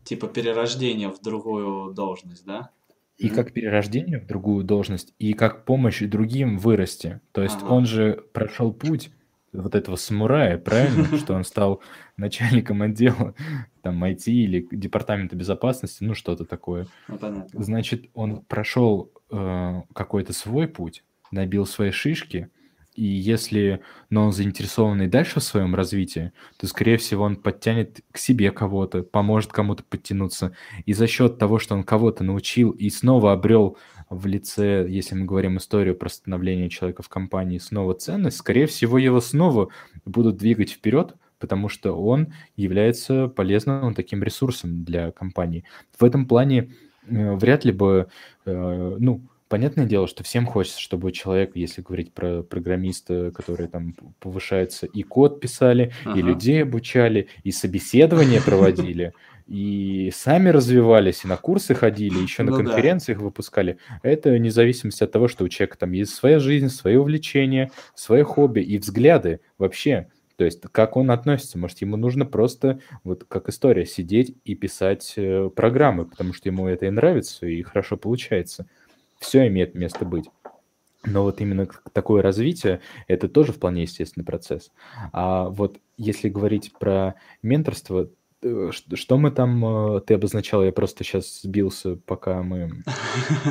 Типа перерождение в другую должность, да? И как перерождение в другую должность, и как помощь другим вырасти. То есть Ага. он же прошел путь вот этого самурая, правильно? Что он стал начальником отдела там IT или департамента безопасности, ну что-то такое. Ну, понятно. Значит, он прошел э, какой-то свой путь, набил свои шишки, и если, но он заинтересованный дальше в своем развитии, то, скорее всего, он подтянет к себе кого-то, поможет кому-то подтянуться. И за счет того, что он кого-то научил и снова обрел в лице, если мы говорим историю про становление человека в компании, снова ценность, скорее всего, его снова будут двигать вперед, потому что он является полезным таким ресурсом для компании. В этом плане э, вряд ли бы, э, ну, понятное дело, что всем хочется, чтобы человек, если говорить про программиста, которые там повышаются, и код писали, ага. и людей обучали, и собеседования проводили, и сами развивались, и на курсы ходили, еще на ну, конференциях да. выпускали. Это вне зависимости от того, что у человека там есть своя жизнь, свои увлечения, свои хобби и взгляды вообще. То есть как он относится? Может, ему нужно просто, вот как история, сидеть и писать э, программы, потому что ему это и нравится, и хорошо получается все имеет место быть. Но вот именно такое развитие – это тоже вполне естественный процесс. А вот если говорить про менторство, э, что мы там, э, ты обозначал, я просто сейчас сбился, пока мы...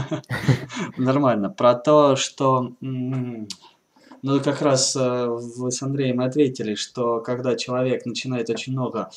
Нормально. Про то, что... Ну, как раз э, вы с Андреем ответили, что когда человек начинает очень много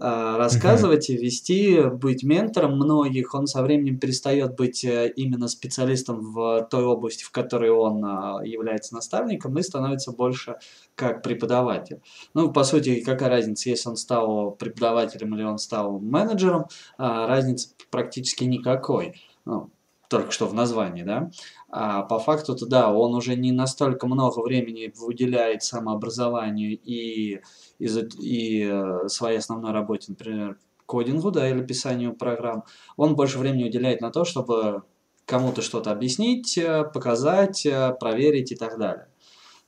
а, рассказывать и вести, быть ментором многих, он со временем перестает быть э, именно специалистом в той области, в которой он а, является наставником, и становится больше как преподаватель. Ну, по сути, какая разница, если он стал преподавателем или он стал менеджером, а, разницы практически никакой. Ну, только что в названии, да, а по факту-то, да, он уже не настолько много времени уделяет самообразованию и, и, и э, своей основной работе, например, кодингу, да, или писанию программ. Он больше времени уделяет на то, чтобы кому-то что-то объяснить, э, показать, э, проверить и так далее.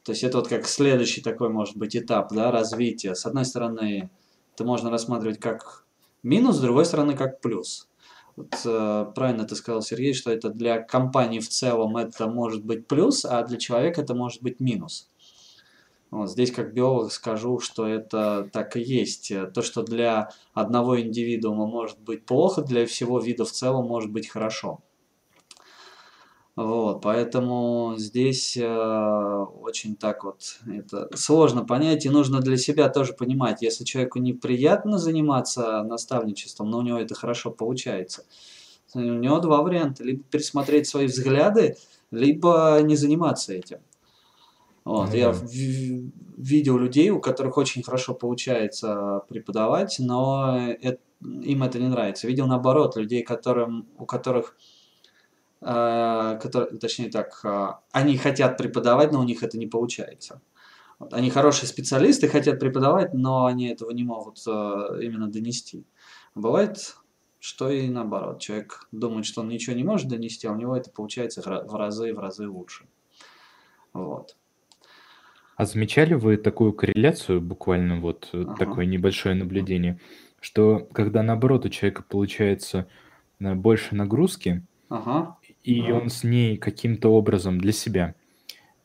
То есть это вот как следующий такой, может быть, этап да, развития. С одной стороны, это можно рассматривать как минус, с другой стороны, как плюс. Вот, э, правильно ты сказал, Сергей, что это для компании в целом это может быть плюс, а для человека это может быть минус. Вот здесь как биолог скажу, что это так и есть. То, что для одного индивидуума может быть плохо, для всего вида в целом может быть хорошо. Вот, поэтому здесь э, очень так вот это сложно понять, и нужно для себя тоже понимать, если человеку неприятно заниматься наставничеством, но у него это хорошо получается, у него два варианта, либо пересмотреть свои взгляды, либо не заниматься этим. Вот, mm-hmm. Я видел людей, у которых очень хорошо получается преподавать, но это, им это не нравится. Видел наоборот людей, которым, у которых которые, точнее так, э, они хотят преподавать, но у них это не получается. Вот. Они хорошие специалисты, хотят преподавать, но они этого не могут э, именно донести. Бывает, что и наоборот. Человек думает, что он ничего не может донести, а у него это получается в разы в разы лучше. Вот. А замечали вы такую корреляцию, буквально вот ага. такое небольшое наблюдение, что когда наоборот у человека получается больше нагрузки, ага и он с ней каким-то образом для себя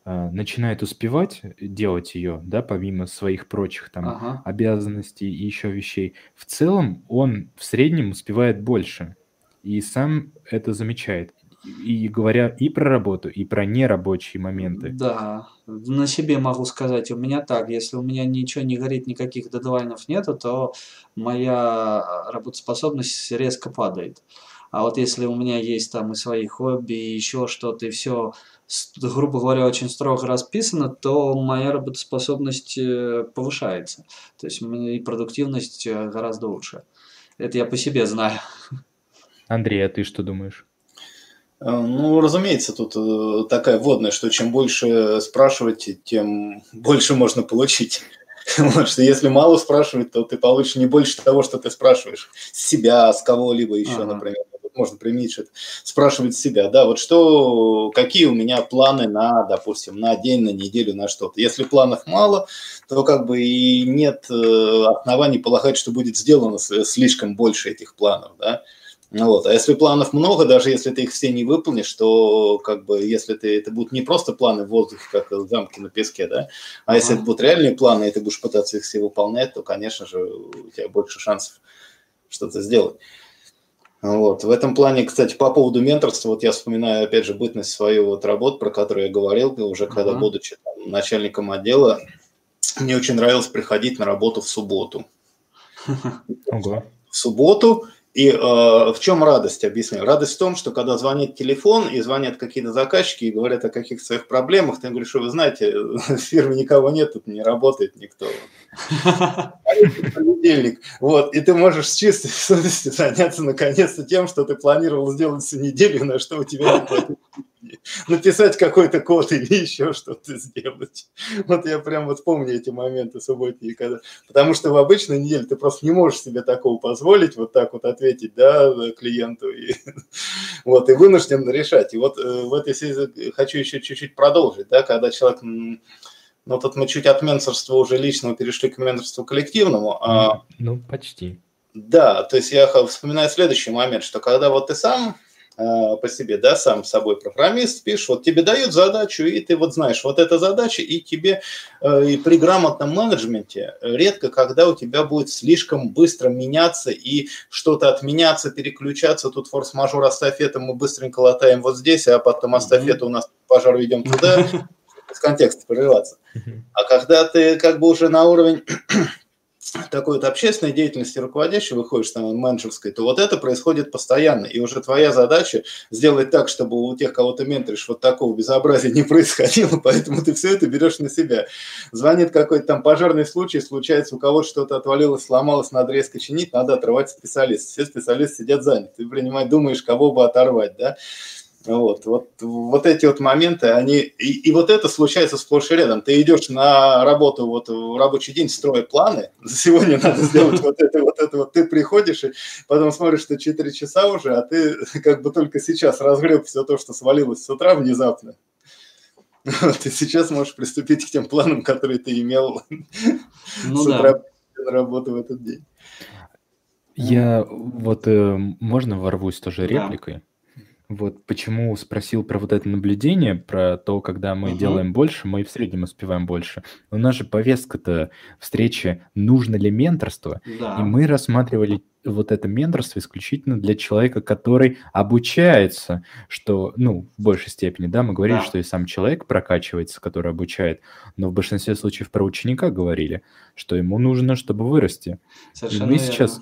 э, начинает успевать делать ее, да, помимо своих прочих там Ага. обязанностей и еще вещей, в целом он в среднем успевает больше и сам это замечает. И говоря и про работу, и про нерабочие моменты. Да, на себе могу сказать, у меня так, если у меня ничего не горит, никаких дедлайнов нету, то моя работоспособность резко падает. А вот если у меня есть там и свои хобби, и еще что-то, и все, грубо говоря, очень строго расписано, то моя работоспособность э, повышается. То есть и продуктивность э, гораздо лучше. Это я по себе знаю. Андрей, а ты что думаешь? Э, ну, разумеется, тут такая вводная, что чем больше спрашивать, тем больше можно получить. Вот, что если мало спрашивать, то ты получишь не больше того, что ты спрашиваешь с себя, с кого-либо еще, ага. например. Можно применить спрашивать себя, да, вот что, какие у меня планы на, допустим, на день, на неделю, на что-то. Если планов мало, то как бы и нет э, оснований полагать, что будет сделано слишком больше этих планов, да. Вот. А если планов много, даже если ты их все не выполнишь, то как бы если ты, это будут не просто планы в воздухе, как замки на песке, да, а если это будут реальные планы, и ты будешь пытаться их все выполнять, то, конечно же, у тебя больше шансов что-то сделать. Вот. В этом плане, кстати, по поводу менторства, вот я вспоминаю, опять же, бытность свою вот работ, про которую я говорил, уже когда, uh-huh. будучи там, начальником отдела, мне очень нравилось приходить на работу в субботу. Ого. В субботу, и э, в чем радость, объясню. Радость в том, что когда звонит телефон и звонят какие-то заказчики и говорят о каких-то своих проблемах, ты говоришь, что вы знаете, в фирме никого нет, тут не работает никто. Понедельник. Вот, и ты можешь с чистой совестью заняться наконец-то тем, что ты планировал сделать всю неделю, на что у тебя не хватит написать какой-то код или еще что-то сделать. Вот я прям вот помню эти моменты субботние, когда... Потому что в обычной неделе ты просто не можешь себе такого позволить, вот так вот ответить, да, клиенту, и, вот, и вынужден решать. И вот э, в этой связи хочу еще чуть-чуть продолжить, да, когда человек ну, тут мы чуть от менторства уже личного перешли к менторству коллективному. А... Ну, почти. Да, то есть я вспоминаю следующий момент, что когда вот ты сам по себе, да, сам собой программист, пишешь, вот тебе дают задачу, и ты вот знаешь, вот эта задача, и тебе э, и при грамотном менеджменте редко, когда у тебя будет слишком быстро меняться и что-то отменяться, переключаться, тут форс-мажор эстафета мы быстренько латаем вот здесь, а потом эстафету у нас пожар ведем туда, в контексте прорываться. А когда ты как бы уже на уровень такой вот общественной деятельности руководящей выходишь, там, менеджерской, то вот это происходит постоянно. И уже твоя задача сделать так, чтобы у тех, кого ты менторишь, вот такого безобразия не происходило, поэтому ты все это берешь на себя. Звонит какой-то там пожарный случай, случается, у кого-то что-то отвалилось, сломалось, надо резко чинить, надо отрывать специалиста. Все специалисты сидят заняты. Ты принимай, думаешь, кого бы оторвать, да? Вот, вот, вот эти вот моменты, они... И, и вот это случается сплошь и рядом. Ты идешь на работу вот в рабочий день, строя планы, сегодня надо сделать вот это, вот это, вот ты приходишь, и потом смотришь, что 4 часа уже, а ты как бы только сейчас разгреб все то, что свалилось с утра внезапно. Ты сейчас можешь приступить к тем планам, которые ты имел ну, с утра на работу в этот день. Я вот э, можно ворвусь тоже репликой? Да. Вот почему спросил про вот это наблюдение, про то, когда мы Мгм. делаем больше, мы в среднем успеваем больше. У нас же повестка-то встречи «Нужно ли менторство?» И мы рассматривали вот это менторство исключительно для человека, который обучается, что, ну, в большей степени, да, мы говорили, Да. что и сам человек прокачивается, который обучает, но в большинстве случаев про ученика говорили, что ему нужно, чтобы вырасти. И Совершенно мы сейчас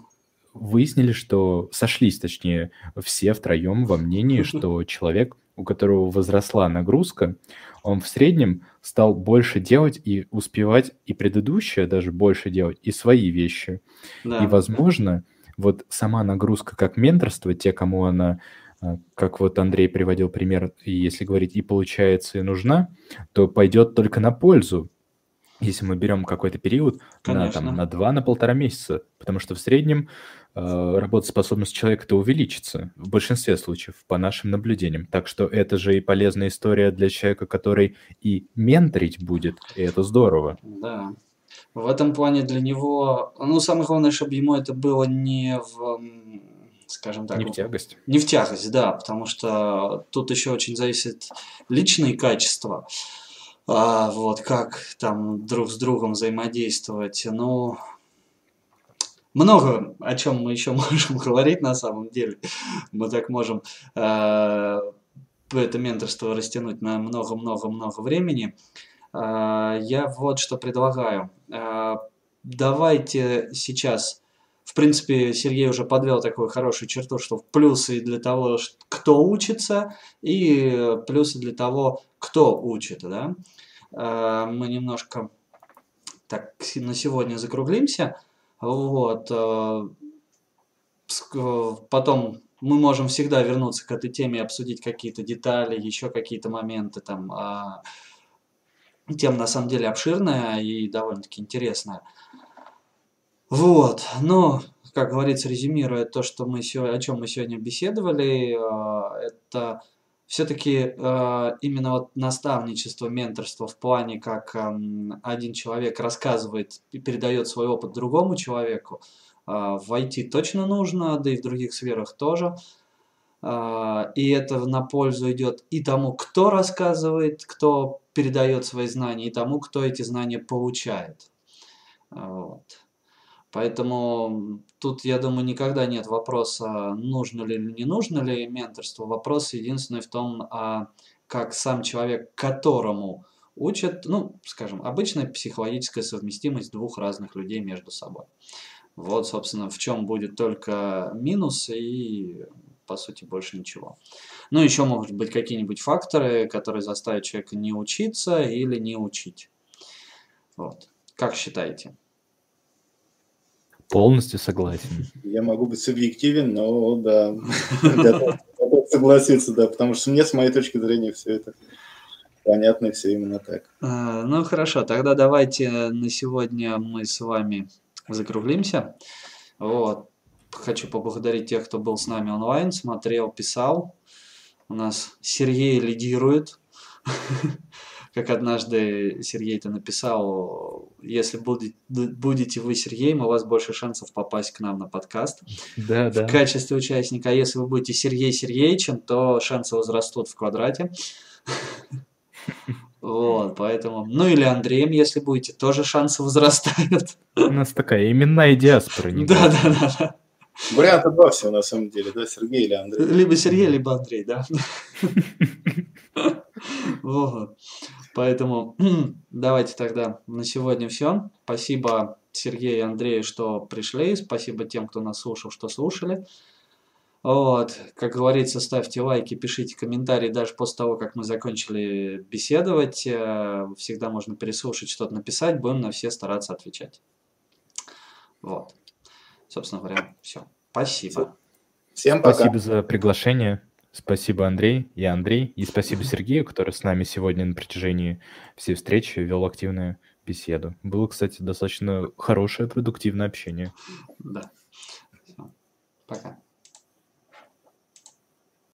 выяснили, что сошлись, точнее, все втроем во мнении, что человек, у которого возросла нагрузка, он в среднем стал больше делать и успевать и предыдущее даже больше делать, и свои вещи. Да. И, возможно, вот сама нагрузка как менторство, те, кому она, а, как вот Андрей приводил пример, и если говорить и получается, и нужна, то пойдет только на пользу, если мы берем какой-то период на, там, на два, на полтора месяца, потому что в среднем э, работоспособность человека-то увеличится в большинстве случаев, по нашим наблюдениям. Так что это же и полезная история для человека, который и менторить будет, и это здорово. Да. В этом плане для него, ну, самое главное, чтобы ему это было не в, скажем так... Не в тягость. Не в тягость, да, потому что тут еще очень зависит личные качества а, вот как там друг с другом взаимодействовать. Ну, много о чем мы еще можем говорить на самом деле. Мы так можем э, это менторство растянуть на много-много-много времени. Э, я вот что предлагаю. Э, давайте сейчас в принципе, Сергей уже подвел такую хорошую черту, что плюсы для того, кто учится, и плюсы для того, кто учит. Да? Э, мы немножко так на сегодня закруглимся. Вот. Э, потом мы можем всегда вернуться к этой теме, обсудить какие-то детали, еще какие-то моменты там. А, тема на самом деле обширная и довольно-таки интересная. Вот, но, как говорится, резюмируя то, что мы, о чем мы сегодня беседовали, э, это все-таки э, именно вот наставничество, менторство в плане, как э, один человек рассказывает и передает свой опыт другому человеку, э, в IT точно нужно, да и в других сферах тоже. Э, и это на пользу идет и тому, кто рассказывает, кто передает свои знания, и тому, кто эти знания получает. Вот. Поэтому тут, я думаю, никогда нет вопроса, нужно ли или не нужно ли менторство. Вопрос единственный в том, а как сам человек, которому учат, ну, скажем, обычная психологическая совместимость двух разных людей между собой. Вот, собственно, в чем будет только минус и, по сути, больше ничего. Ну, еще могут быть какие-нибудь факторы, которые заставят человека не учиться или не учить. Вот. Как считаете? Полностью согласен. Я могу быть субъективен, но да, согласиться, да, потому что мне, с моей точки зрения, все это понятно, все именно так. А, ну, хорошо, тогда давайте на сегодня мы с вами закруглимся. Вот. Хочу поблагодарить тех, кто был с нами онлайн, смотрел, писал. У нас Сергей лидирует. как однажды Сергей-то написал, если будете, будете вы Сергеем, у вас больше шансов попасть к нам на подкаст да, в да. качестве участника. А если вы будете Сергей Сергеевичем, то шансы возрастут в квадрате. Вот, поэтому... Ну или Андреем, если будете, тоже шансы возрастают. У нас такая именная диаспора. Да, да, да, да. Варианта два всего на самом деле, да, Сергей или Андрей. Либо Сергей, либо Андрей, да. Вот. Поэтому давайте тогда на сегодня все. Спасибо Сергею и Андрею, что пришли. Спасибо тем, кто нас слушал, что слушали. Вот, как говорится, ставьте лайки, пишите комментарии даже после того, как мы закончили беседовать. Э, всегда можно переслушать, что-то написать, будем на все стараться отвечать. Вот. Собственно говоря, все. Спасибо. Всем пока. Спасибо за приглашение. Спасибо, Андрей. Я Андрей. И спасибо Сергею, который с нами сегодня на протяжении всей встречи вел активную беседу. Было, кстати, достаточно хорошее, продуктивное общение. Да. Пока.